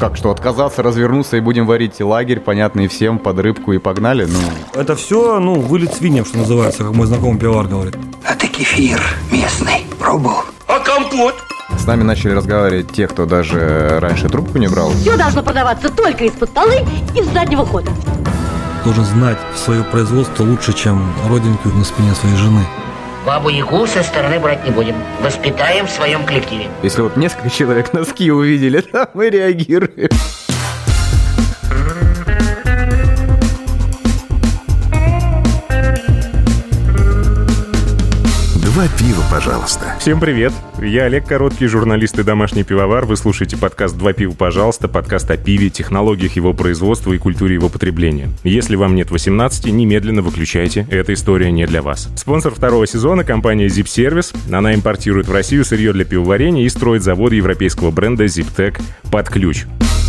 Как что, отказаться, развернуться и будем варить лагерь, понятный всем, под рыбку и погнали? Ну, Это все, ну, вылет свиньям, что называется, как мой знакомый пивовар говорит. А ты кефир местный пробовал? с нами начали разговаривать те, кто даже раньше трубку не брал. Все должно продаваться только из-под полы и с заднего хода. Должен знать свое производство лучше, чем родинку на спине своей жены. Бабу-ягу со стороны брать не будем. Воспитаем в своем коллективе. Если вот несколько человек носки увидели, да, мы реагируем. Пива, пожалуйста. Всем привет! Я Олег Короткий, журналист и домашний пивовар. Вы слушаете подкаст «Два пива, пожалуйста», подкаст о пиве, технологиях его производства и культуре его потребления. Если вам нет 18, немедленно выключайте, эта история не для вас. Спонсор второго сезона – компания Zip Service. Она импортирует в Россию сырье для пивоварения и строит заводы европейского бренда ZipTech под ключ.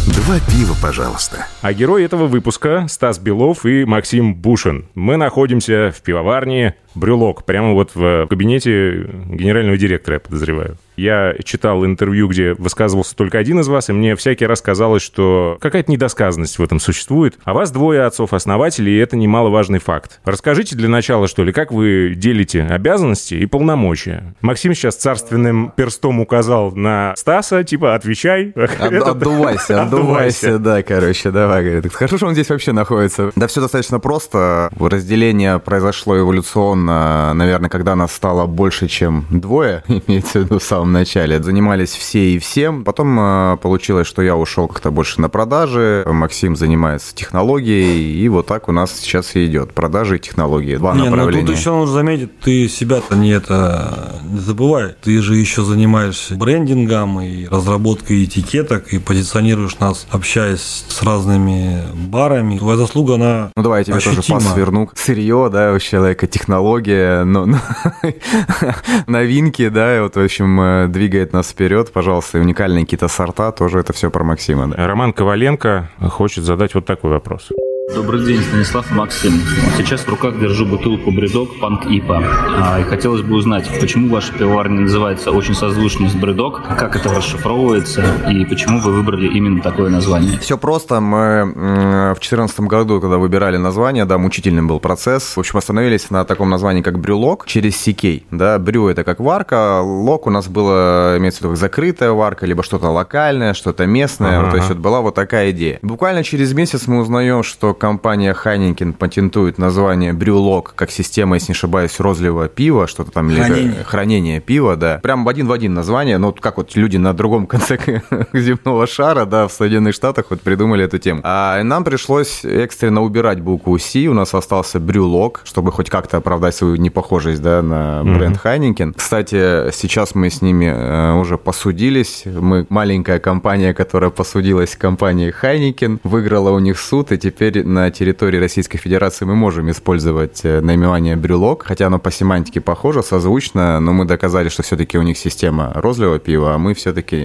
Два пива, пожалуйста. А герой этого выпуска – Стас Белов и Максим Бушин. Мы находимся в пивоварне «Брюлок», прямо вот в кабинете генерального директора, я подозреваю. Я читал интервью, где высказывался только один из вас, и мне всякий раз казалось, что какая-то недосказанность в этом существует. А вас двое отцов-основателей, и это немаловажный факт. Расскажите для начала, что ли, как вы делите обязанности и полномочия? Максим сейчас царственным перстом указал на Стаса, типа, отвечай. От- Это- Отдувайся, отдувайся, да, короче, давай, говорит. Хорошо, что он здесь вообще находится. Да все достаточно просто. Разделение произошло эволюционно, наверное, когда нас стало больше, чем двое, имеется в виду в самом начале. Занимались все и всем. Потом э, получилось, что я ушел как-то больше на продажи, Максим занимается технологией, и вот так у нас сейчас и идет. Продажи и технологии. Два Не, ну направления. тут еще нужно заметить, ты себя-то не это не забывай. Ты же еще занимаешься брендингом и разработкой этикеток и позиционируешь нас, общаясь с разными барами. Твоя заслуга, она Ну, давай я тебе тоже ощутима. пас верну. Сырье, да, у человека, технология, но, но- новинки, да, и вот, в общем, э, двигает нас вперед, пожалуйста, и уникальные какие-то сорта, тоже это все про Максима, да. Роман Коваленко хочет задать вот такой вопрос. Добрый день, Станислав Максим. Сейчас в руках держу бутылку бредок Панк Ипа. А, и хотелось бы узнать, почему ваша пивоварня называется очень созвучно с бредок, как это расшифровывается и почему вы выбрали именно такое название. Все просто. Мы в 2014 году, когда выбирали название, да, мучительным был процесс. В общем, остановились на таком названии, как брюлок, через CK. Да, брю это как варка, лок у нас было, имеется в виду, как закрытая варка, либо что-то локальное, что-то местное. Ага. То есть вот была вот такая идея. Буквально через месяц мы узнаем, что компания Хайнекен патентует название брюлок как система, если не ошибаюсь, розлива пива, что-то там. или- Хранение. хранение пива, да. Прям в один в один название. Ну, как вот люди на другом конце земного шара, да, в Соединенных Штатах вот придумали эту тему. А нам пришлось экстренно убирать букву C. У нас остался брюлок, чтобы хоть как-то оправдать свою непохожесть, да, на бренд Хайнекен. Кстати, сейчас мы с ними э, уже посудились. Мы маленькая компания, которая посудилась компании Хайнекен, выиграла у них суд, и теперь на территории Российской Федерации мы можем использовать э, наименование брюлок, хотя оно по семантике похоже, созвучно, но мы доказали, что все-таки у них система розлива пива, а мы все-таки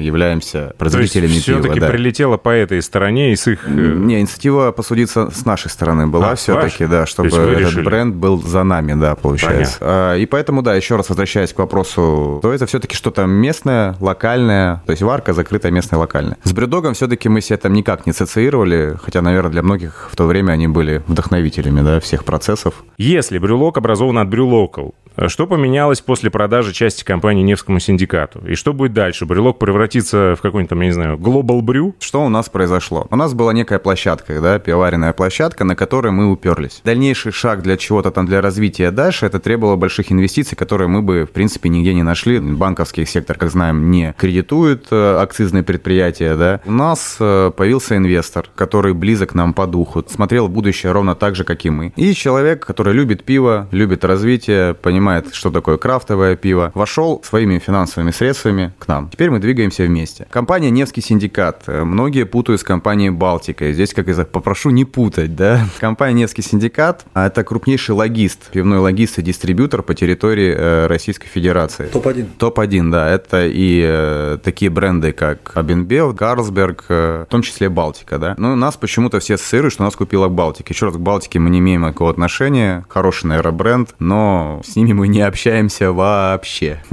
являемся То есть производителями пива. все-таки да. прилетело по этой стороне и с их... э, Не, инициатива посудиться с нашей стороны была А, все-таки, да, То чтобы этот решили? бренд был за нами, да, получается. А, И поэтому, да, еще раз возвращаясь к вопросу, то это все-таки что-то местное, локальное, то есть варка закрытая местная, локальная. С брюдогом все-таки мы себя там никак не ассоциировали, хотя, наверное, для многих в то время они были вдохновителями, да, всех процессов. Если брюлок образован от брюлокал, что поменялось после продажи части компании Невскому синдикату? И что будет дальше? Брюлок превратится в какой-нибудь там, я не знаю, Global Brew? Что у нас произошло? У нас была некая площадка, да, пивоваренная площадка, на которой мы уперлись. Дальнейший шаг для чего-то там, для развития дальше, это требовало больших инвестиций, которые мы бы, в принципе, нигде не нашли. Банковский сектор, как знаем, не кредитует э, акцизные предприятия, да. У нас э, появился инвестор, который близок нам по духу, смотрел будущее ровно так же, как и мы. И человек, который любит пиво, любит развитие, понимает, что такое крафтовое пиво, вошел своими финансовыми средствами к нам. Теперь мы двигаемся вместе. Компания Невский синдикат. Многие путают с компанией Балтика. Здесь, как за- попрошу не путать, да. Компания Невский синдикат это крупнейший логист, пивной логист и дистрибьютор по территории э, Российской Федерации. топ-1. Топ-1, да, это и э, такие бренды, как Абенбел, Карлсберг, э, в том числе Балтика, да. Но нас почему-то все ассоциируют, что нас купила Балтика. Еще раз, к Балтике мы не имеем никакого отношения. Хороший, наверное, бренд, но с ними мы не общаемся вообще.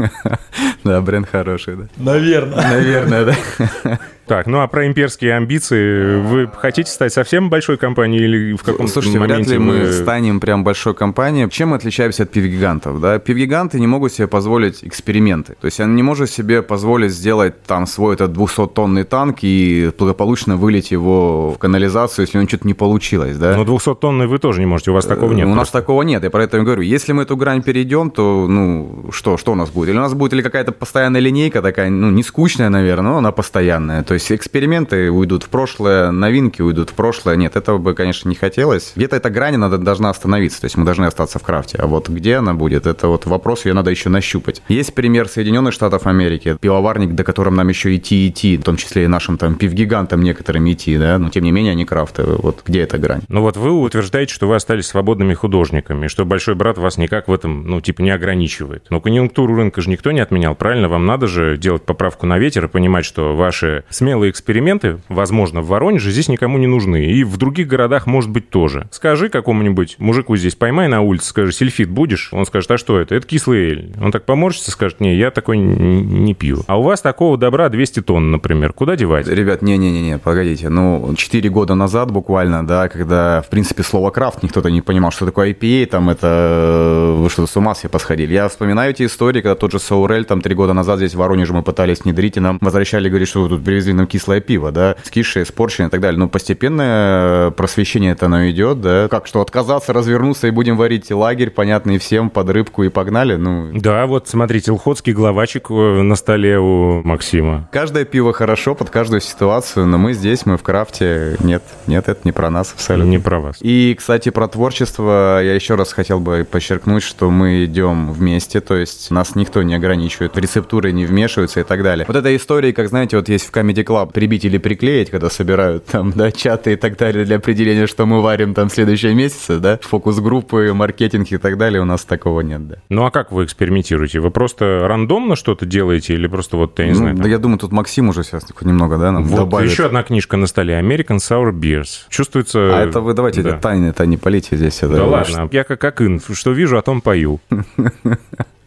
Да, бренд хороший, да. Наверное. Наверное, да. Так, ну а про имперские амбиции, вы хотите стать совсем большой компанией или в каком Слушайте, вряд моменте ли мы вы- станем прям большой компанией. Чем мы отличаемся от пивгигантов? Да? Пивгиганты не могут себе позволить эксперименты. То есть они не может себе позволить сделать там свой этот 200-тонный танк и благополучно вылить его в канализацию, если у него что-то не получилось. Да? Но 200-тонный вы тоже не можете, у вас такого нет. Э, У нас такого нет, я про это и говорю. Если мы эту грань перейдем, то, ну, что, что у нас будет? Или у нас будет или какая-то постоянная линейка такая, ну, не скучная, наверное, но она постоянная. То есть эксперименты уйдут в прошлое, новинки уйдут в прошлое. Нет, этого бы, конечно, не хотелось. Где-то эта грань, она должна остановиться, то есть мы должны остаться в крафте. А вот где она будет, это вот вопрос, ее надо еще нащупать. Есть пример Соединенных Штатов Америки, пивоварник, до которым нам еще идти идти, в том числе и нашим там пивгигантам некоторым идти, да, но тем не менее они крафтовые. Вот где эта грань? Ну вот вы утверждаете, что вы остались свободными художниками, что большой брат вас никак в этом, ну, типа, не ограничивает. Но конъюнктуру рынка же никто не отменял, правильно? Вам надо же делать поправку на ветер и понимать, что ваши смелые эксперименты, возможно, в Воронеже здесь никому не нужны. И в других городах, может быть, тоже. Скажи какому-нибудь мужику здесь, поймай на улице, скажи, сельфит будешь? Он скажет, а что это? Это кислый эль. Он так поморщится, скажет, не, я такой не пью. А у вас такого добра 200 тонн, например. Куда девать? Ребят, не-не-не, погодите. Ну, 4 года назад буквально, да, когда, в принципе, слово крафт никто-то не понимал, что такое IPA, там это... Вы что, с ума все посходили? Я вспоминаю эти истории, когда тот же Саурель, там, 3 года назад здесь в Воронеже мы пытались внедрить, и нам возвращали, говорили, что вы тут привезли нам кислое пиво, да, скисшее, испорченное и так далее. Но постепенно просвещение это оно идет, да. Как, что, отказаться, развернуться и будем варить лагерь, понятный всем, под рыбку и погнали? Ну, Да, вот смотрите, лхотский главачик э, на столе у Максима. Каждое пиво хорошо под каждую ситуацию, но мы здесь, мы в крафте. Нет, нет, это не про нас абсолютно. Не про вас. И, кстати, про творчество я еще раз хотел бы подчеркнуть, что мы идем вместе, то есть нас никто не ограничивает, рецептуры не вмешиваются и так далее. Вот эта история, как, знаете, вот есть в Comedy Club прибить или приклеить, когда собирают там, да, чаты и так далее для определения, что мы варим там в следующем месяце, да, фокус-группы, маркетинг и так далее, у нас такого нет, да. Ну а как вы экспериментируете? Вы просто рандомно что-то делаете или просто вот, я не Ну, знаю, да там- я думаю, тут Максим уже сейчас немного, да, нам Вот добавит. еще одна книжка на столе. American Sour Beers. Чувствуется... А это вы давайте да. это тайны-то не полите здесь. Это Да ладно, я как Акын, что вижу, о том пою.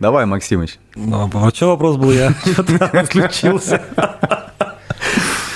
Давай, Максимыч. Ну, а что вопрос был? Я что-то отключился.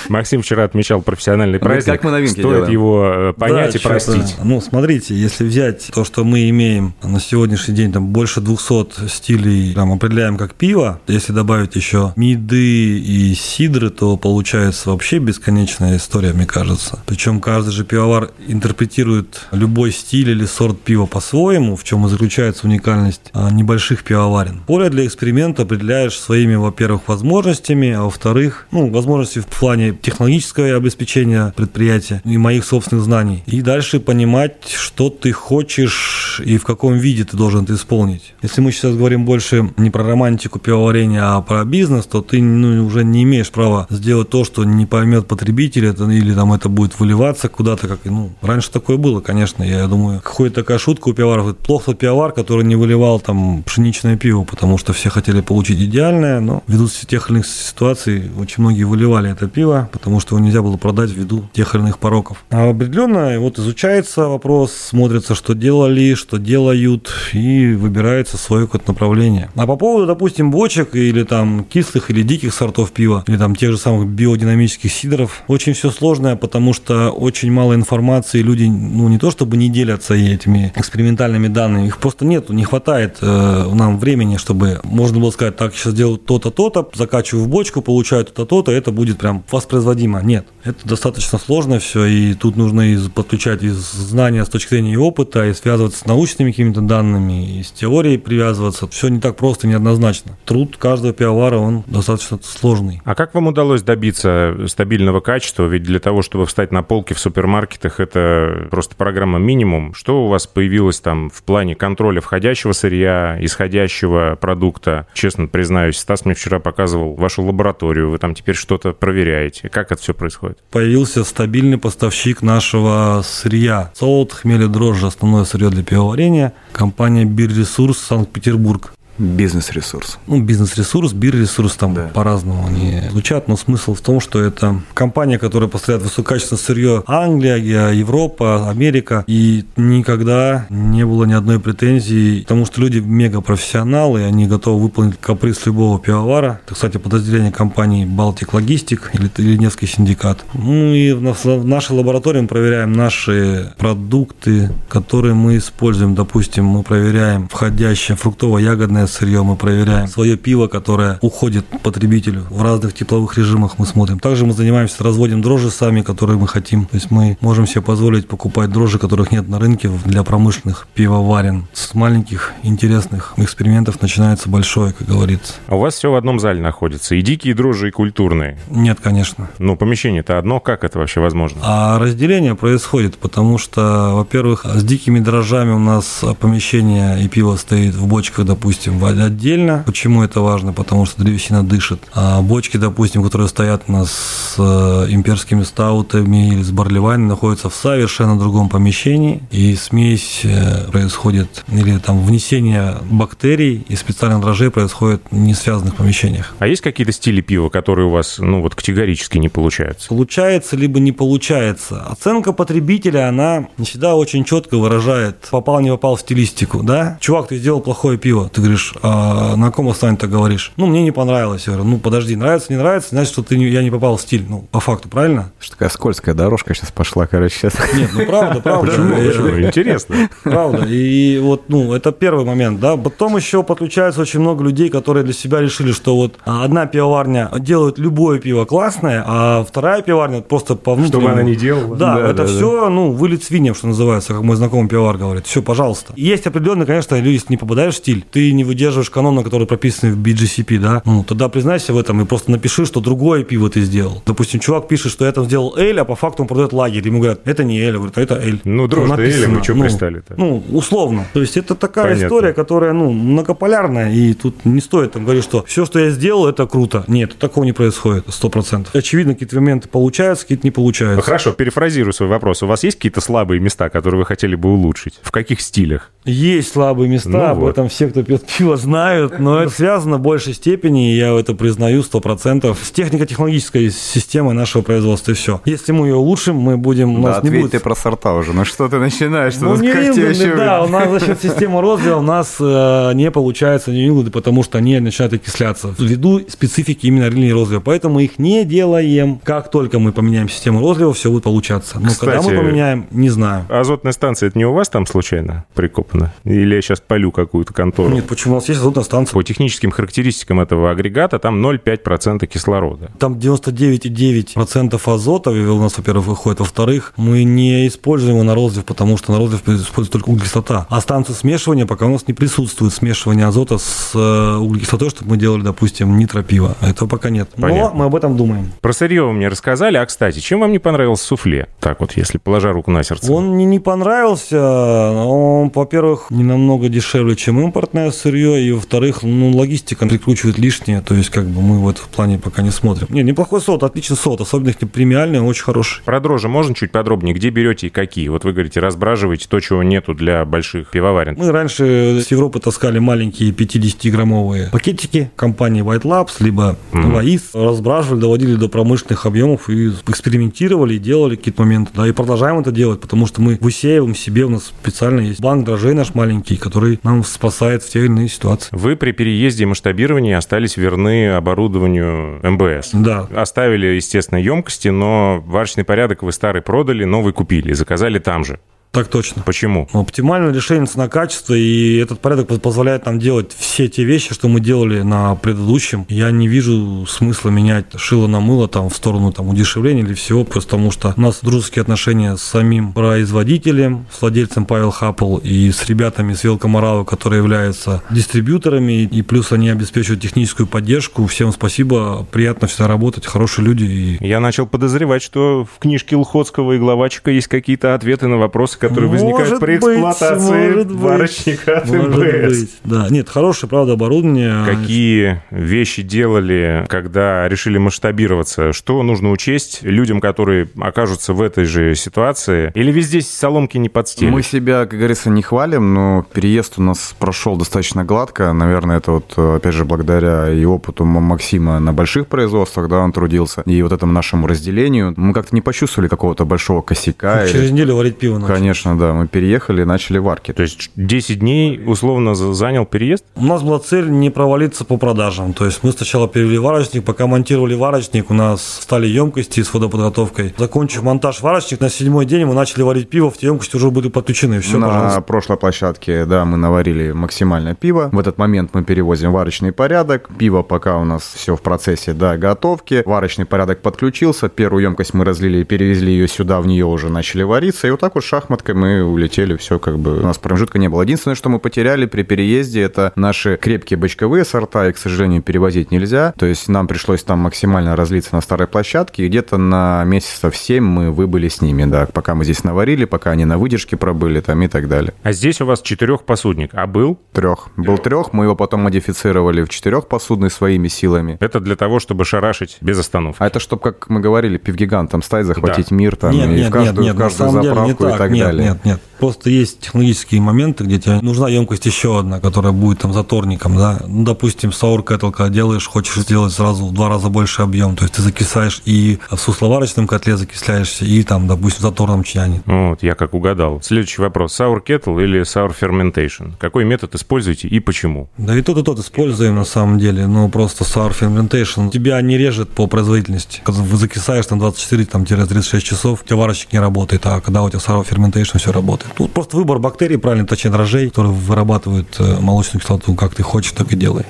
Максим вчера отмечал профессиональный Говорит, праздник. как мы новинки Стоит делаем. его э, понять Да, и простить. Ну, смотрите, если взять то, что мы имеем на сегодняшний день, там больше 200 стилей, там, определяем как пиво, если добавить еще миды и сидры, то получается вообще бесконечная история, мне кажется. Причем каждый же пивовар интерпретирует любой стиль или сорт пива по-своему, в чем и заключается уникальность а, небольших пивоварен. Поле для эксперимента определяешь своими, во-первых, возможностями, а во-вторых, ну, возможности в плане технологического обеспечения предприятия и моих собственных знаний. И дальше понимать, что ты хочешь и в каком виде ты должен это исполнить. Если мы сейчас говорим больше не про романтику пивоварения, а про бизнес, то ты ну, уже не имеешь права сделать то, что не поймет потребитель, это, или там это будет выливаться куда-то. Как, ну, раньше такое было, конечно. Я думаю, ходит такая шутка у пивоваров. Плохо пивовар, который не выливал там пшеничное пиво, потому что все хотели получить идеальное, но ввиду тех или иных ситуаций очень многие выливали это пиво, потому что его нельзя было продать ввиду тех или иных пороков. А определенно вот изучается вопрос, смотрится, что делали, что делают, и выбирается свое какое-то направление. А по поводу, допустим, бочек или там кислых или диких сортов пива, или там тех же самых биодинамических сидров, очень все сложное, потому что очень мало информации, люди, ну, не то чтобы не делятся этими экспериментальными данными, их просто нету, не хватает э, нам времени, чтобы можно было сказать, так, сейчас делаю то-то, то-то, закачиваю в бочку, получаю то-то, то-то, это будет прям воспроизводимо. Нет, это достаточно сложно все, и тут нужно и подключать и знания с точки зрения опыта, и связываться с научными какими-то данными, и с теорией привязываться. Все не так просто, неоднозначно. Труд каждого пивовара, он достаточно сложный. А как вам удалось добиться стабильного качества? Ведь для того, чтобы встать на полке в супермаркетах, это просто программа минимум. Что у вас появилось там в плане контроля входящего сырья, исходящего продукта? Честно признаюсь, Стас мне вчера показывал вашу лабораторию, вы там теперь что-то проверяете. Как это все происходит? Появился стабильный поставщик нашего сырья. Солод, хмель и дрожжи – основное сырье для пивоварения. Компания Бирресурс Санкт-Петербург. Бизнес-ресурс. Ну, бизнес-ресурс, бир-ресурс, там Да. по-разному они звучат, но смысл в том, что это компания, которая поставляет высококачественное сырье Англия, Европа, Америка, и никогда не было ни одной претензии, потому что люди мега-профессионалы, они готовы выполнить каприз любого пивовара. Это, кстати, подразделение компании Балтик Логистик или, или Невский синдикат. Ну и в, в нашей лаборатории мы проверяем наши продукты, которые мы используем. Допустим, мы проверяем входящее фруктово-ягодное сырье, мы проверяем свое пиво, которое уходит потребителю в разных тепловых режимах мы смотрим. Также мы занимаемся, разводим дрожжи сами, которые мы хотим. То есть мы можем себе позволить покупать дрожжи, которых нет на рынке для промышленных пивоварен. С маленьких интересных экспериментов начинается большое, как говорится. А у вас все в одном зале находится. И дикие дрожжи, и культурные. Нет, конечно. Ну, помещение-то одно. Как это вообще возможно? А разделение происходит, потому что, во-первых, с дикими дрожжами у нас помещение и пиво стоит в бочках, допустим, отдельно. Почему это важно? Потому что древесина дышит. А бочки, допустим, которые стоят у нас с э, имперскими стаутами или с барливайной, находятся в совершенно другом помещении. И смесь э, происходит, или там внесение бактерий и специальных дрожжей происходит в не связанных помещениях. А есть какие-то стили пива, которые у вас, ну, вот категорически не получаются? Получается либо не получается. Оценка потребителя, она не всегда очень четко выражает, попал, не попал в стилистику, да? Чувак, ты сделал плохое пиво. Ты говоришь, а на каком основании ты говоришь? Ну, мне не понравилось. Я говорю, ну, подожди, нравится, не нравится, значит, что ты не, я не попал в стиль. Ну, по факту, правильно? Что такая скользкая дорожка сейчас пошла, короче, сейчас. Нет, ну, правда, правда. Почему? Я- Почему? Интересно. Правда. И вот, ну, это первый момент, да. Потом еще подключается очень много людей, которые для себя решили, что вот одна пивоварня делает любое пиво классное, а вторая пивоварня просто по внутреннему... Чтобы она не делала. Да, Да, это да, да. все, ну, вылет свиньям, что называется, как мой знакомый пивовар говорит. Все, пожалуйста. Есть определенный, конечно, люди, если не попадаешь в стиль, ты не выдерживаешь канона, который прописан в BGCP, да, ну, тогда признайся в этом и просто напиши, что другое пиво ты сделал. Допустим, чувак пишет, что я там сделал эль, а по факту он продает лагерь. Ему говорят, это не эль, говорит, а это эль. Ну, дрожь-то Написано. эль, вы чё Ну, пристали-то? Ну, условно. То есть это такая Понятно. история, которая, ну, многополярная, и тут не стоит там говорить, что все, что я сделал, это круто. Нет, такого не происходит, сто процентов. Очевидно, какие-то моменты получаются, какие-то не получаются. Хорошо, перефразирую свой вопрос. У вас есть какие-то слабые места, которые вы хотели бы улучшить? В каких стилях? Есть слабые места, Ну об вот. этом все, кто пьет пиво, знают, но это связано в большей степени, и я это признаю 100%, с технико-технологической системой нашего производства, и все. Если мы ее улучшим, мы будем, у Да, нас не ответь будет... ты про сорта уже. Ну что ты начинаешь? Ну, не еще- да, у нас за счет системы розлива у нас э, не получается не Инглды, потому что они начинают окисляться ввиду специфики именно релиний розлива. Поэтому мы их не делаем. Как только мы поменяем систему розлива, все будет получаться. Но когда Кстати, мы поменяем, не знаю. Азотная станция, это не у вас там случайно прикопана? Или я сейчас полю какую-то контору? Нет, почему у нас есть азотная станция? По техническим характеристикам этого агрегата там 0,5% кислорода. Там 99,9% азота у нас, во-первых, выходит. Во-вторых, мы не используем его на розлив, потому что на розлив используется только углекислота. А станцию смешивания пока у нас не присутствует смешивание азота с э, углекислотой, чтобы мы делали, допустим, нитропиво. Этого пока нет. Но Понятно. мы об этом думаем. Про сырье вы мне рассказали, а, кстати, чем вам не понравился суфле? Так вот, если положа руку на сердце. Он мне не понравился. Он, во-первых, не намного дешевле, чем импортное сырье. И, во-вторых, ну, логистика прикручивает лишнее. То есть, как бы мы в этом плане пока не смотрим. Не, неплохой сот, отличный сот. Особенно их премиальный, очень хороший. Про дрожжи можно чуть подробнее? Где берете и какие? Вот вы говорите, разбраживаете то, чего нету для больших пивоварен. Мы раньше с Европы таскали маленькие 50-граммовые пакетики компании White Labs, либо Мгм. ВАИС, разбраживали, доводили до промышленных объемов и экспериментировали, и делали какие-то моменты. Да, и продолжаем это делать, потому что мы высеиваем себе, у нас специально есть банк дрожжей наш маленький, который нам спасает в те или иные ситуации. Вы при переезде и масштабировании остались верны оборудованию МБС. Да. Оставили, естественно, емкости, но варочный порядок вы старый продали, новый купили, заказали там же. Так точно. Почему? Оптимальное решение цена-качество, и этот порядок поз- позволяет нам делать все те вещи, что мы делали на предыдущем. Я не вижу смысла менять шило на мыло там, в сторону там, удешевления или всего, просто потому что у нас дружеские отношения с самим производителем, с владельцем Павел Хаппл и с ребятами с Велкоморавы, которые являются дистрибьюторами, и плюс они обеспечивают техническую поддержку. Всем спасибо, приятно всегда работать, хорошие люди. И... Я начал подозревать, что в книжке Лхотского и Гловачика есть какие-то ответы на вопросы, которые возникают Может при быть, эксплуатации быть. варочника Может АТБС. быть. Да, нет, хорошее, правда, оборудование. Какие вещи делали, когда решили масштабироваться? Что нужно учесть людям, которые окажутся в этой же ситуации? Или вы здесь соломки не подстелили? Мы себя, как говорится, не хвалим, но переезд у нас прошел достаточно гладко. Наверное, это вот, опять же, благодаря и опыту Максима на больших производствах, да, он трудился, и вот этому нашему разделению. Мы как-то не почувствовали какого-то большого косяка. Через неделю варить пиво начали. Конечно, да. Мы переехали и начали варки. То есть 10 дней условно за- занял переезд? У нас была цель не провалиться по продажам. То есть мы сначала перевели варочник, пока монтировали варочник, у нас стали емкости с водоподготовкой. Закончив монтаж варочник, на седьмой день мы начали варить пиво, в те емкости уже были подключены. Все, на пожалуйста. прошлой площадке, да, мы наварили максимально пиво. В этот момент мы перевозим варочный порядок. Пиво пока у нас все в процессе, да, готовки. Варочный порядок подключился. Первую емкость мы разлили, перевезли ее сюда, в нее уже начали вариться. И вот так вот шахматкой мы улетели. Все как бы у нас промежутка не было. Единственное, что мы потеряли при переезде, это наши крепкие бочковые сорта. И, к сожалению, перевозить нельзя. То есть нам пришлось там максимально разлиться на старой площадке. И где-то на месяцев 7 мы выбыли с ними, да. Пока мы здесь наварили, пока они на выдержке пробыли там и так далее. А здесь у вас четырехпосудник. А был? Трех. Был трех, мы его потом модифицировали в четырехпосудный своими силами. Это для того, чтобы шарашить без остановки. А это чтобы, как мы говорили, пивгигантом стать, захватить Да. мир там, Нет, и нет, в каждую, нет, нет, в каждую самом деле не заправку и так нет, далее. Нет, нет, Просто есть технологические моменты, где тебе нужна емкость еще одна, которая будет там заторником, да. Ну, допустим, саур кетл, когда делаешь, хочешь сделать сразу в два раза больше объем, то есть ты закисаешь и в сусловарочном котле закисляешься, и там, допустим, в заторном чане. Вот, я как угадал. Следующий вопрос. Sour Kettle или Sour Fermentation? Какой метод используете и почему? Да и тот, и тот используем на самом деле, но просто sour fermentation тебя не режет по производительности. Когда закисаешь там 24-36 часов, у тебя варочник не работает, а когда у тебя sour fermentation все работает. Тут просто выбор бактерий, правильно, точнее дрожжей, которые вырабатывают э, молочную кислоту, как ты хочешь, так и делай.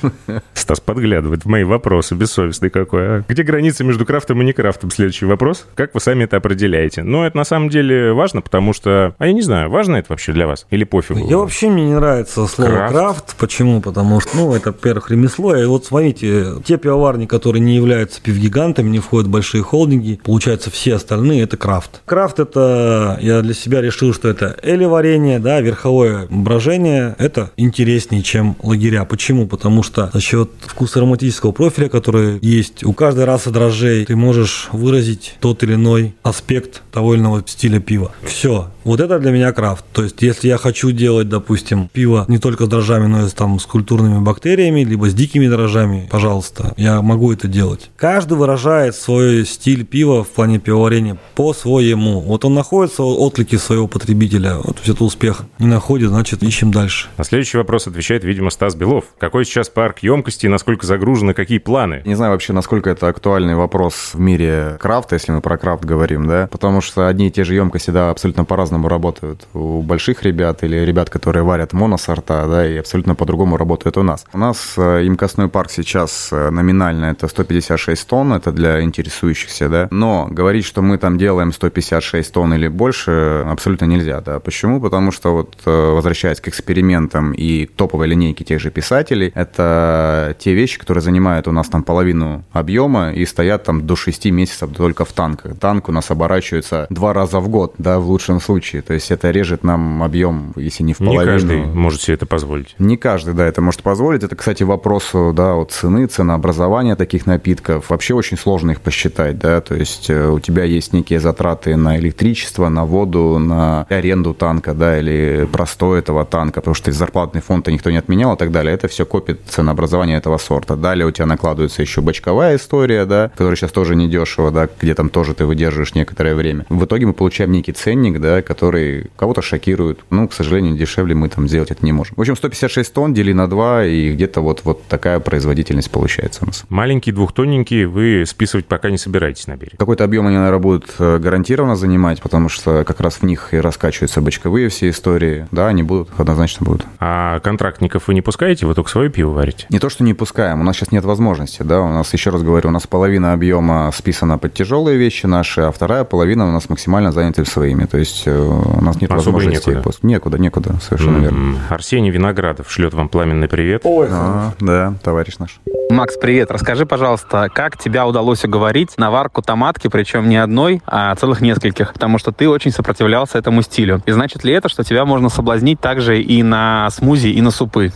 Стас подглядывает в мои вопросы, бессовестный какой. А где граница между крафтом и не крафтом? Следующий вопрос. Как вы сами это определяете? Но это на самом деле важно, потому что... А я не знаю, важно это вообще для вас? Или пофигу? Я вообще мне не нравится слово Крафт? крафт. Почему? Потому что, ну, это, во-первых, ремесло. И вот смотрите, те пивоварни, которые не являются пивгигантами, не входят в большие холдинги, получается, все остальные это крафт. Крафт это, я для себя решил, что это или варенье, да, верховое брожение, это интереснее, чем лагеря. Почему? Потому что за счет вкуса ароматического профиля, который есть у каждой расы дрожжей, ты можешь выразить тот или иной аспект того или иного стиля пива. Все. Вот это для меня крафт. То есть, если я хочу делать, допустим, пиво не только с дрожжами, но и с, там, с культурными бактериями, либо с дикими дрожжами, пожалуйста, я могу это делать. Каждый выражает свой стиль пива в плане пивоварения по-своему. Вот он находится в отклике своего потребителя. Вот это успех. Не находит, значит, ищем дальше. На следующий вопрос отвечает, видимо, Стас Белов. Какой сейчас парк емкости, насколько загружены, какие планы? Не знаю вообще, насколько это актуальный вопрос в мире крафта, если мы про крафт говорим, да, потому что одни и те же емкости, да, абсолютно по-разному работают у больших ребят или ребят, которые варят моносорта, да, и абсолютно по-другому работают у нас. У нас э, емкостной парк сейчас э, номинально это 156 тонн, это для интересующихся, да, но говорить, что мы там делаем 156 тонн или больше, абсолютно нельзя, да. Почему? Потому что вот, э, возвращаясь к экспериментам и топовой линейке тех же писателей, это те вещи, которые занимают у нас там половину объема и стоят там до 6 месяцев только в танках. Танк у нас оборачивается два раза в год, да, в лучшем случае. То есть это режет нам объем, если не в Не половину. каждый может себе это позволить. Не каждый, да, это может позволить. Это, кстати, вопросу, да, от цены, ценообразования таких напитков. Вообще очень сложно их посчитать, да, то есть э, у тебя есть некие затраты на электричество, на воду, на аренду танка, да, или простой этого танка, потому что зарплатный фонд никто не отменял и так далее. Это все копит ценообразование этого сорта. Далее у тебя накладывается еще бочковая история, да, которая сейчас тоже недешево, да, где там тоже ты выдерживаешь некоторое время. В итоге мы получаем некий ценник, да, который кого-то шокирует. Ну, к сожалению, дешевле мы там сделать это не можем. В общем, 156 тонн дели на 2, и где-то вот, вот такая производительность получается у нас. Маленькие двухтонненькие вы списывать пока не собираетесь на берег. Какой-то объем они, наверное, будут э, гарантированно занимать, потому что как раз в них и раскачиваются бочковые все истории. Да, они будут, однозначно будут. А контрактников вы не пускаете, вы только свое пиво варите? Не то, что не пускаем, у нас сейчас нет возможности, да, у нас, еще раз говорю, у нас половина объема списана под тяжелые вещи наши, а вторая половина у нас максимально заняты своими, то есть э, у нас нет Особо возможности. некуда. пос- Некуда, некуда, совершенно верно. М, Арсений Виноградов шлет вам пламенный привет. А, да, товарищ наш. Макс, привет. Расскажи, пожалуйста, как тебя удалось уговорить на варку томатки, причем не одной, а целых нескольких, потому что ты очень сопротивлялся этому стилю. И значит ли это, что тебя можно соблазнить также и на смузи, и на супы?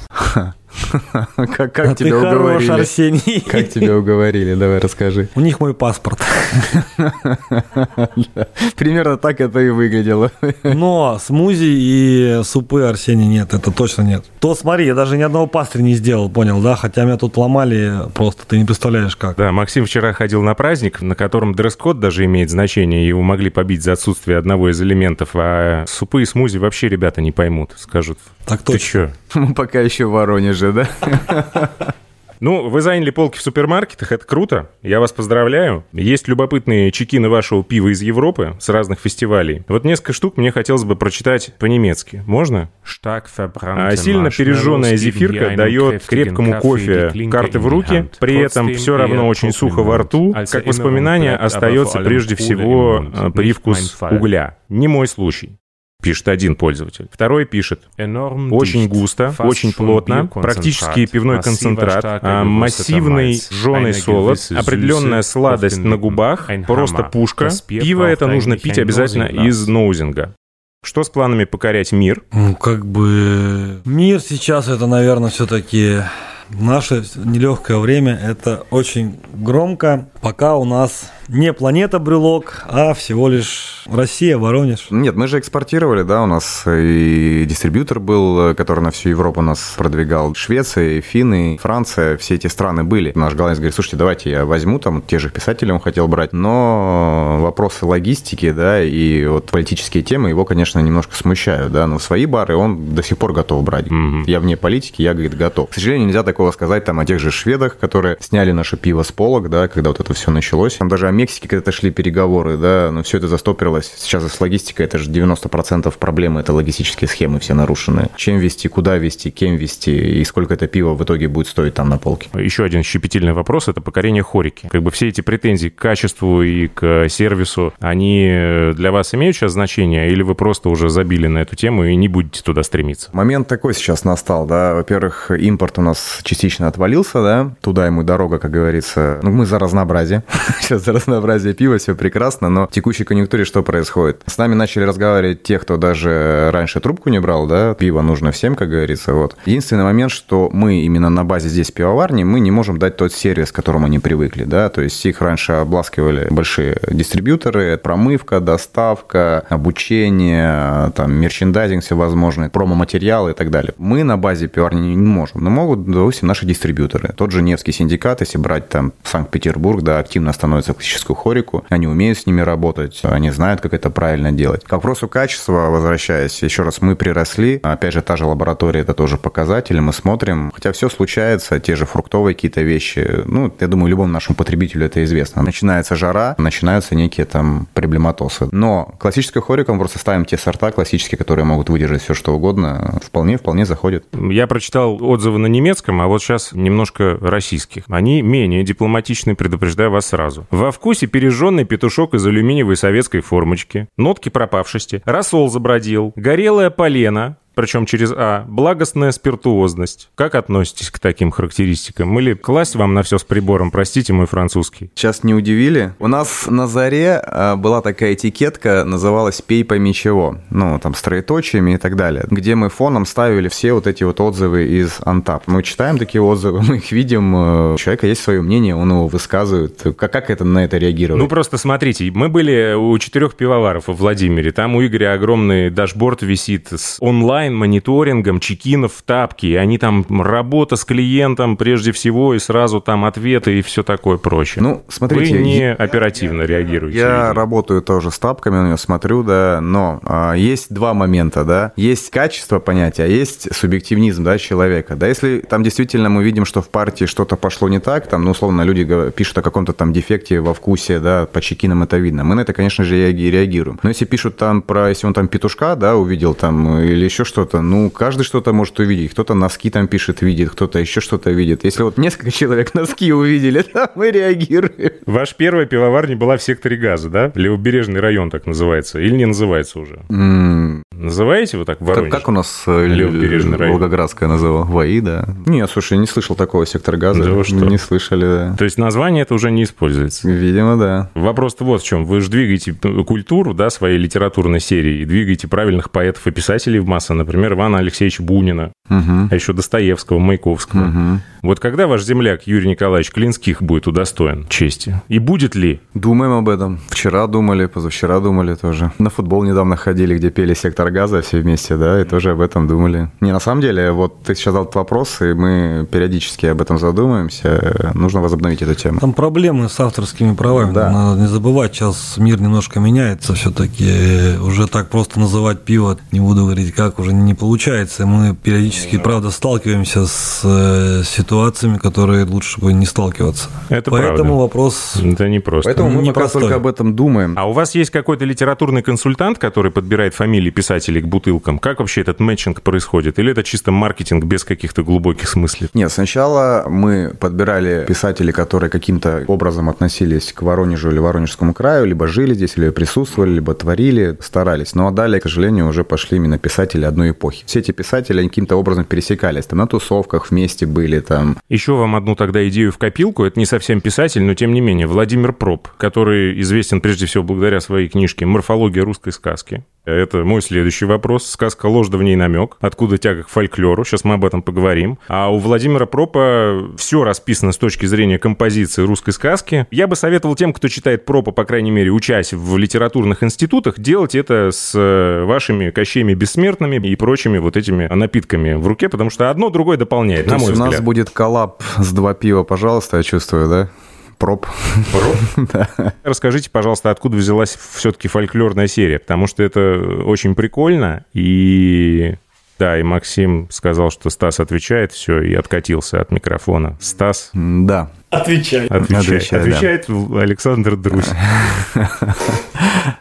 Как, как А тебя ты хорош, уговорили? Арсений. Как тебя уговорили? Давай расскажи. У них мой паспорт. Примерно так это и выглядело. Но смузи и супы Арсений нет, это точно нет. То смотри, я даже ни одного пастыря не сделал, понял, да? Хотя меня тут ломали просто, ты не представляешь как. Да, Максим вчера ходил на праздник, на котором дресс-код даже имеет значение, и его могли побить за отсутствие одного из элементов, а супы и смузи вообще ребята не поймут, скажут. Так Ты точно. чё? Мы пока еще в Воронеже, да? Ну, вы заняли полки в супермаркетах, это круто. Я вас поздравляю. Есть любопытные чекины вашего пива из Европы с разных фестивалей. Вот несколько штук мне хотелось бы прочитать по-немецки. Можно? А сильно пережженная зефирка дает крепкому кофе карты в руки, при этом все равно очень сухо во рту. Как воспоминание остается прежде всего э, привкус угля. Не мой случай. Пишет один пользователь. Второй пишет. Очень густо, очень плотно, практически пивной концентрат, а, массивный жженый солод, определенная сладость на губах, просто пушка. Пиво это нужно пить обязательно из ноузинга. Что с планами покорять мир? Ну, как бы мир сейчас это, наверное, все-таки наше нелегкое время. Это очень громко. Пока у нас не планета Брюлок, а всего лишь Россия, Воронеж. Нет, мы же экспортировали, да, у нас и дистрибьютор был, который на всю Европу нас продвигал. Швеция, Финны, Франция, все эти страны были. Наш голландец говорит, слушайте, давайте я возьму, там, те же писателей он хотел брать, но вопросы логистики, да, и вот политические темы его, конечно, немножко смущают, да, но в свои бары он до сих пор готов брать. Я вне политики, я, говорит, готов. К сожалению, нельзя такого сказать там о тех же шведах, которые сняли наше пиво с полок, да, когда вот это все началось. Там даже Мексике когда-то шли переговоры, да, но все это застопорилось. Сейчас с логистикой это же 90% проблемы, это логистические схемы все нарушены. Чем вести, куда вести, кем вести и сколько это пиво в итоге будет стоить там на полке. Еще один щепетильный вопрос – это покорение хорики. Как бы все эти претензии к качеству и к сервису, они для вас имеют сейчас значение, или вы просто уже забили на эту тему и не будете туда стремиться? Момент такой сейчас настал, да. Во-первых, импорт у нас частично отвалился, да. Туда ему дорога, как говорится. Ну, мы за разнообразие. Сейчас за разнообразие пива, все прекрасно, но в текущей конъюнктуре что происходит? С нами начали разговаривать те, кто даже раньше трубку не брал, да. Пиво нужно всем, как говорится, вот. Единственный момент, что мы именно на базе здесь пивоварни, мы не можем дать тот сервис, к которому они привыкли, да. То есть их раньше обласкивали большие дистрибьюторы, промывка, доставка, обучение, там, мерчендайзинг всевозможный, промо-материалы и так далее. Мы на базе пивоварни не можем, но могут, допустим, наши дистрибьюторы. Тот же Невский синдикат, если брать там Санкт-Петербург, да, активно становится классическую хорику, они умеют с ними работать, они знают, как это правильно делать. К вопросу качества, возвращаясь, еще раз, мы приросли, опять же, та же лаборатория, это тоже показатель, мы смотрим, хотя все случается, те же фруктовые какие-то вещи, ну, я думаю, любому нашему потребителю это известно. Начинается жара, начинаются некие там проблематосы. Но классическая хорика мы просто ставим те сорта классические, которые могут выдержать все что угодно, вполне-вполне заходит. Я прочитал отзывы на немецком, а вот сейчас немножко российских. Они менее дипломатичны, предупреждаю вас сразу. Во вкусе пережженный петушок из алюминиевой советской формочки, нотки пропавшести, рассол забродил, горелая полена, причем через А, благостная спиртуозность. Как относитесь к таким характеристикам? Или класть вам на все с прибором, простите мой французский? Сейчас не удивили. У нас на заре а, была такая этикетка, называлась «Пей пойми чего». Ну, там, с троеточиями и так далее. Где мы фоном ставили все вот эти вот отзывы из Антап. Мы читаем такие отзывы, мы их видим. э, У человека есть свое мнение, он его высказывает. Как, как это на это реагировать? Ну, просто смотрите, мы были у четырех пивоваров во Владимире. Там у Игоря огромный дашборд висит с онлайн-мониторингом чекинов в тапки. И они там работа с клиентом прежде всего, и сразу там ответы и все такое прочее. Ну, смотрите, Вы не я- оперативно реагируете. Я видимо. работаю тоже с тапками, на нее смотрю, да, но а, есть два момента, да. Есть качество понятия, а есть субъективизм, да, человека. Да, если там действительно мы видим, что в партии что-то пошло не так, там, ну, условно, люди пишут о каком-то там дефекте во вкусе, да, по чекинам это видно. Мы на это, конечно же, реаги- реагируем. Но если пишут там про, если он там петушка, да, увидел там или еще что-то, ну, каждый что-то может увидеть. Кто-то носки там пишет, видит, кто-то еще что-то видит. Если вот несколько человек носки увидели, да, мы реагируем. Ваш первая пивоварня была в секторе газа, да? Левобережный район так называется. Или не называется уже? Называете вот так в Как, у нас э, Левобережный район. Волгоградская называла? ВАИ, да? Не, слушай, не слышал такого сектора газа. Да вы что? Не слышали, да. То есть название это уже не используется. Видимо, да. Вопрос-то вот в чем. Вы же двигаете культуру, да, своей литературной серии, и двигаете правильных поэтов и писателей в массы, например, Ивана Алексеевича Бунина, Мгм. а еще Достоевского, Маяковского. Мгм. Вот когда ваш земляк Юрий Николаевич Клинских будет удостоен чести? И будет ли? Думаем об этом. Вчера думали, позавчера думали тоже. На футбол недавно ходили, где пели «Сектор газа» все вместе, да, и тоже об этом думали. Не, на самом деле, вот ты сейчас задал этот вопрос, и мы периодически об этом задумаемся. Нужно возобновить эту тему. Там проблемы с авторскими правами. Да. Надо не забывать, сейчас мир немножко меняется все-таки. Уже так просто называть пиво, не буду говорить как, уже не получается. Мы периодически, правда, сталкиваемся с э, ситуациями, которые лучше бы не сталкиваться. Это Поэтому правда. вопрос... Это не просто. Поэтому мы пока непростой. только об этом думаем. А у вас есть какой-то литературный консультант, который подбирает фамилии писателей к бутылкам? Как вообще этот мэтчинг происходит? Или это чисто маркетинг без каких-то глубоких смыслов? Нет, сначала мы подбирали писателей, которые каким-то образом относились к Воронежу или Воронежскому краю, либо жили здесь, или присутствовали, либо творили, старались. Но далее, к сожалению, уже пошли именно писатели одной эпохи. Все эти писатели они каким-то образом пересекались, там на тусовках вместе были, там Еще вам одну тогда идею в копилку. Это не совсем писатель, но тем не менее. Владимир Проб, который известен прежде всего благодаря своей книжке «Морфология русской сказки». Это мой следующий вопрос. Сказка «Ложь да в ней намек». Откуда тяга к фольклору? Сейчас мы об этом поговорим. А у Владимира Пропа все расписано с точки зрения композиции русской сказки. Я бы советовал тем, кто читает Пропа, по крайней мере, учась в литературных институтах, делать это с э, вашими кощеями бессмертными и прочими вот этими напитками в руке, потому что одно другое дополняет, То на мой у нас взгляд. будет коллаб с два пива, пожалуйста, я чувствую, да? Проб. Расскажите, пожалуйста, откуда взялась все-таки фольклорная серия, потому что это очень прикольно, и... Да, и Максим сказал, что Стас отвечает, все, и откатился от микрофона. Стас Да. Отвечает. Отвечай, да. Отвечает Александр Друзь.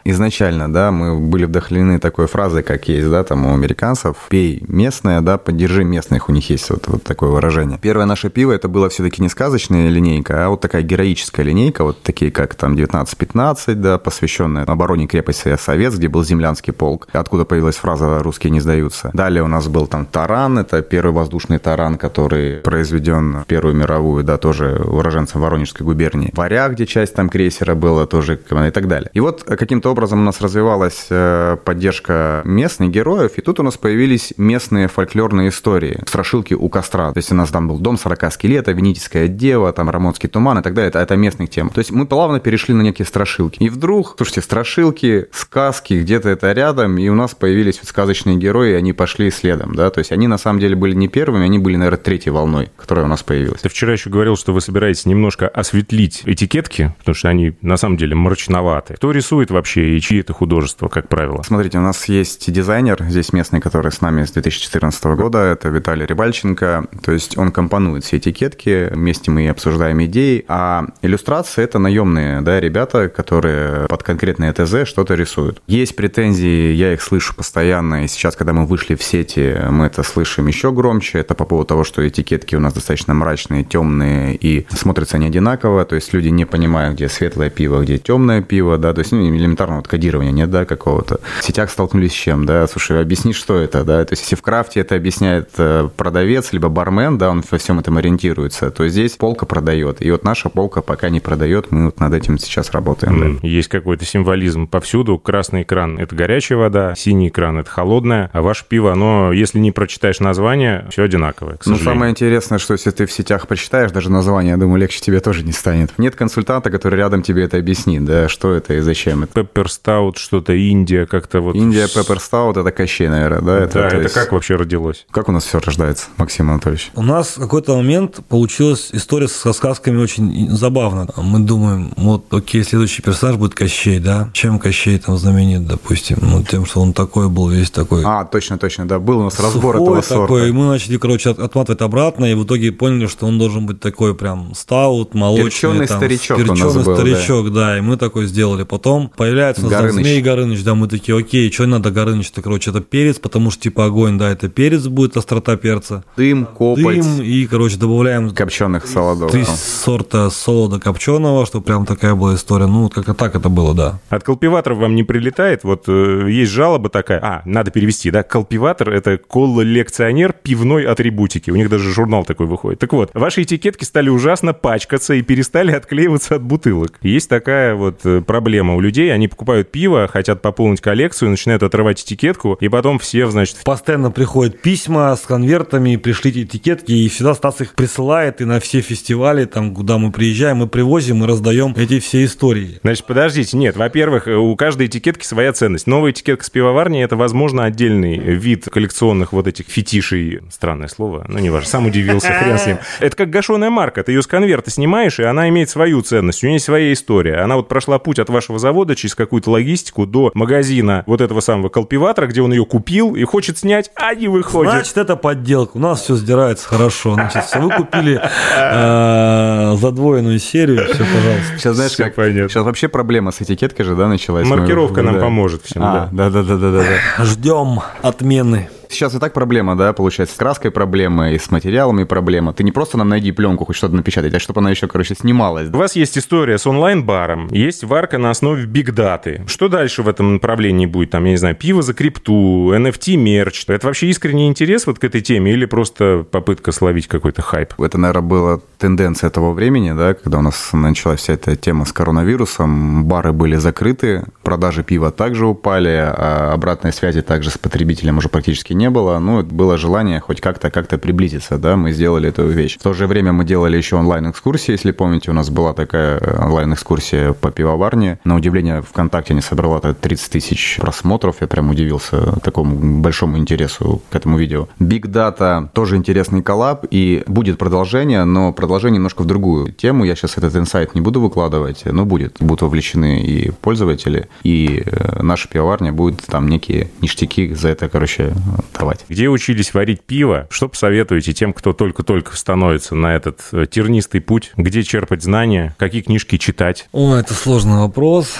Изначально, да, мы были вдохновлены такой фразой, как есть, да, там у американцев, пей местное, да, поддержи местных, у них есть вот, вот такое выражение. Первое наше пиво, это было все-таки не сказочная линейка, а вот такая героическая линейка, вот такие, как там 19-15, да, посвященная обороне крепости Совет, где был землянский полк, откуда появилась фраза «русские не сдаются». Далее у нас был там таран, это первый воздушный таран, который произведен в Первую мировую, да, тоже уроженцем Воронежской губернии. Варяг, где часть там крейсера была, тоже и так далее. И вот каким-то образом у нас развивалась э, поддержка местных героев, и тут у нас появились местные фольклорные истории, страшилки у костра. То есть у нас там был дом 40 скелета, Венетическая дева, там Рамонский туман и так далее. Это, это местных тем. То есть мы плавно перешли на некие страшилки. И вдруг, слушайте, страшилки, сказки, где-то это рядом, и у нас появились вот сказочные герои, и они пошли следом, да. То есть они на самом деле были не первыми, они были, наверное, третьей волной, которая у нас появилась. Ты вчера еще говорил, что вы собираетесь немножко осветлить этикетки, потому что они на самом деле мрачноваты. Кто рисует вообще и чьи это художества, как правило? Смотрите, у нас есть дизайнер здесь местный, который с нами с 2014 года, это Виталий Рибальченко, то есть он компонует все этикетки, вместе мы обсуждаем идеи, а иллюстрации это наемные, да, ребята, которые под конкретное ТЗ что-то рисуют. Есть претензии, я их слышу постоянно, и сейчас, когда мы вышли в сети, мы это слышим еще громче, это по поводу того, что этикетки у нас достаточно мрачные, темные и смотрятся они одинаково, то есть люди не понимают, где светлое пиво, где темное пиво, да, то есть ну, элементарно вот кодирования нет, да, какого-то. В сетях столкнулись с чем, да, слушай, объясни, что это, да, то есть если в крафте это объясняет э, продавец, либо бармен, да, он во всем этом ориентируется, то здесь полка продает, и вот наша полка пока не продает, мы вот над этим сейчас работаем, да. М, Есть какой-то символизм повсюду. Красный экран – это горячая вода, синий экран – это холодная, а ваше пиво, оно, если не прочитаешь название, все одинаковое, к Ну, сожалению. самое интересное, что если ты в сетях почитаешь даже название, я думаю, легче тебе тоже не станет. Нет консультанта, который рядом тебе это объяснит, да, что это и зачем это. Пеппер Стаут, что-то Индия, как-то вот... Индия Пеппер Стаут – это Кощей, наверное, да? Да, то это есть- как вообще родилось? Как у нас все рождается, Максим Анатольевич? У нас в какой-то момент получилась история со сказками очень забавно. Мы думаем, вот, окей, следующий персонаж будет Кощей, да? Чем Кощей там знаменит, допустим? Ну, тем, что он такой был, весь такой А, точно, точно, да, был у нас разбор сухой этого сорта. такой. И мы начали, короче, от- отматывать обратно, и в итоге поняли, что он должен быть такой прям стаут, молочный. Перченый там, старичок у нас перченый был, да. старичок, да. И мы такой сделали. Потом появляется появляется Горыныч. Змей Горыныч, да, мы такие, окей, что надо Горыныч-то, короче, это перец, потому что типа огонь, да, это перец будет, острота перца. Дым, копоть, Дым, и, короче, добавляем копченых солодов. три сорта солода копченого, чтобы прям такая была история. Ну, вот как-то так это было, да. От колпиваторов вам не прилетает? Вот э, есть жалоба такая. А, надо перевести, да? Колпиватор — это коллекционер пивной атрибутики. У них даже журнал такой выходит. Так вот, ваши этикетки стали ужасно пачкаться и перестали отклеиваться от бутылок. Есть такая вот э, проблема у людей. Они покупают пиво, хотят пополнить коллекцию, начинают отрывать этикетку, и потом все, значит, Постоянно приходят письма с конвертами, пришлите этикетки, и всегда Стас их присылает, и на все фестивали, там, куда мы приезжаем, мы привозим и раздаем эти все истории. Значит, подождите, нет, во-первых, у каждой этикетки своя ценность. Новая этикетка с пивоварни – это, возможно, отдельный вид коллекционных вот этих фетишей. Странное слово, ну, не важно, сам удивился, хрен с ним. Это как гашеная марка, ты ее конверта снимаешь, и она имеет свою ценность, у нее есть своя история. Она вот прошла путь от вашего завода через какую-то логистику до магазина вот этого самого колпиватора, где он ее купил и хочет снять, а не выходит. Значит, это подделка. У нас все сдирается хорошо. Значит, вы купили э, задвоенную серию, все, пожалуйста. Сейчас знаешь, как понятно. сейчас вообще проблема с этикеткой же, да, началась. Мы- Маркировка нам да. поможет всем, А, да, да, да, да, да, да. Ждем отмены. Сейчас и так проблема, да, получается, с краской проблема, и с материалами проблема. Ты не просто нам найди пленку, хоть что-то напечатать, а чтобы она еще, короче, снималась. У вас есть история с онлайн-баром, есть варка на основе бигдаты. Что дальше в этом направлении будет? Там, я не знаю, пиво за крипту, NFT-мерч. Это вообще искренний интерес вот к этой теме или просто попытка словить какой-то хайп? Это, наверное, была тенденция того времени, да, когда у нас началась вся эта тема с коронавирусом, бары были закрыты, продажи пива также упали, а обратной связи также с потребителем уже практически не было. Ну, было желание хоть как-то как-то приблизиться, да, мы сделали эту вещь. В то же время мы делали еще онлайн-экскурсии, если помните, у нас была такая онлайн-экскурсия по пивоварне. На удивление, ВКонтакте не собрала 30 тысяч просмотров, я прям удивился такому большому интересу к этому видео. Big Data тоже интересный коллаб, и будет продолжение, но продолжение немножко в другую тему. Я сейчас этот инсайт не буду выкладывать, но будет. Будут вовлечены и пользователи, и э, наша пивоварня будет там некие ништяки за это, короче, давать. Где учились варить пиво? Что посоветуете тем, кто только-только становится на этот э, тернистый путь? Где черпать знания? Какие книжки читать? О, это сложный вопрос.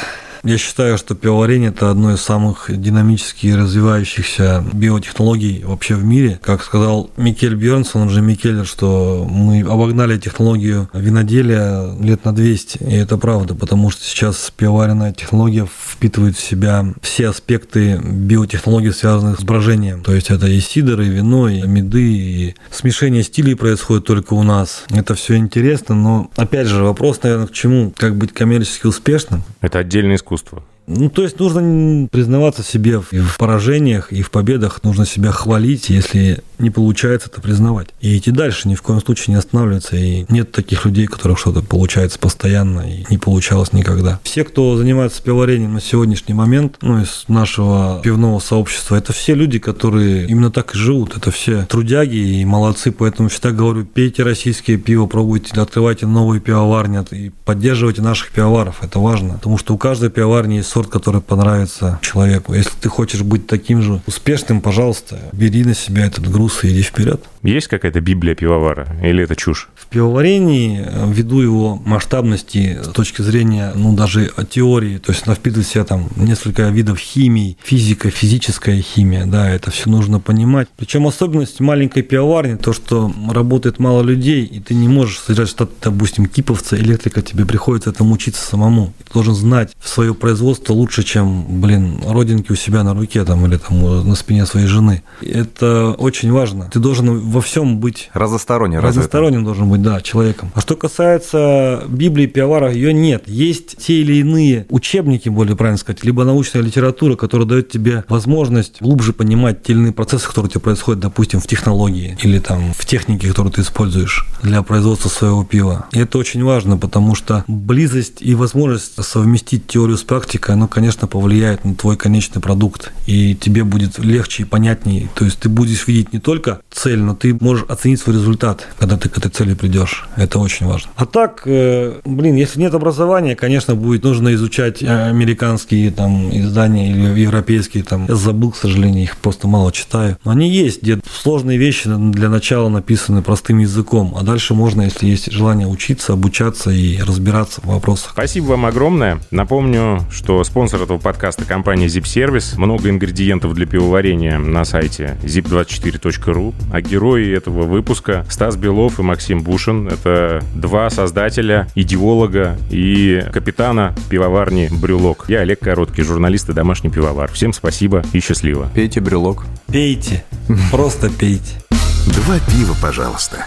Я считаю, что пивоварение – это одно из самых динамически развивающихся биотехнологий вообще в мире. Как сказал Микель Бьернсон, он же Микеллер, что мы обогнали технологию виноделия лет на 200. И это правда, потому что сейчас пивоваренная технология впитывает в себя все аспекты биотехнологий, связанных с брожением. То есть это и сидр, и вино, и меды, и смешение стилей происходит только у нас. Это все интересно, но опять же вопрос, наверное, к чему? Как быть коммерчески успешным? Это искусство искусства. Ну, то есть нужно признаваться себе и в поражениях, и в победах. Нужно себя хвалить, если не получается, это признавать. И идти дальше, ни в коем случае не останавливаться. И нет таких людей, у которых что-то получается постоянно и не получалось никогда. Все, кто занимается пивоварением на сегодняшний момент, ну, из нашего пивного сообщества, это все люди, которые именно так и живут. Это все трудяги и молодцы. Поэтому всегда говорю, пейте российское пиво, пробуйте, открывайте новые пивоварни и поддерживайте наших пивоваров. Это важно. Потому что у каждой пивоварни есть сорт, который понравится человеку. Если ты хочешь быть таким же успешным, пожалуйста, бери на себя этот груз и иди вперед. Есть какая-то библия пивовара? Или это чушь? В пивоварении, э, ввиду его масштабности с точки зрения, ну, даже теории, то есть она впитывает в себя там несколько видов химии, физика, физическая химия, да, это все нужно понимать. Причем особенность маленькой пивоварни, то, что работает мало людей, и ты не можешь содержать штат, допустим, киповца, электрика, тебе приходится этому учиться самому. Ты должен знать свое производство лучше, чем, блин, родинки у себя на руке там или там на спине своей жены. Это очень важно. Ты должен во всем быть Разносторонне разносторонним должен быть, да, человеком. А что касается Библии пивовара, ее нет. Есть те или иные учебники, более правильно сказать, либо научная литература, которая дает тебе возможность глубже понимать те или иные процессы, которые у тебя происходят, допустим, в технологии или там в технике, которую ты используешь для производства своего пива. И это очень важно, потому что близость и возможность совместить теорию с практикой, оно, конечно, повлияет на твой конечный продукт, и тебе будет легче и понятнее. То есть ты будешь видеть не только цель, но ты можешь оценить свой результат, когда ты к этой цели придешь. Это очень важно. А так, э, блин, если нет образования, конечно, будет нужно изучать э, американские там издания или европейские там. Я забыл, к сожалению, их просто мало читаю. Но они есть, где сложные вещи для начала написаны простым языком, а дальше можно, если есть желание учиться, обучаться и разбираться в вопросах. Спасибо вам огромное. Напомню, что спонсор этого подкаста – компания Zip Service. Много ингредиентов для пивоварения на сайте zip24.ru. А герои этого выпуска – Стас Белов и Максим Бушин. Это два создателя, идеолога и капитана пивоварни «Брюлок». Я Олег Короткий, журналист и домашний пивовар. Всем спасибо и счастливо. Пейте брелок. Пейте. Просто пейте. Два пива, пожалуйста.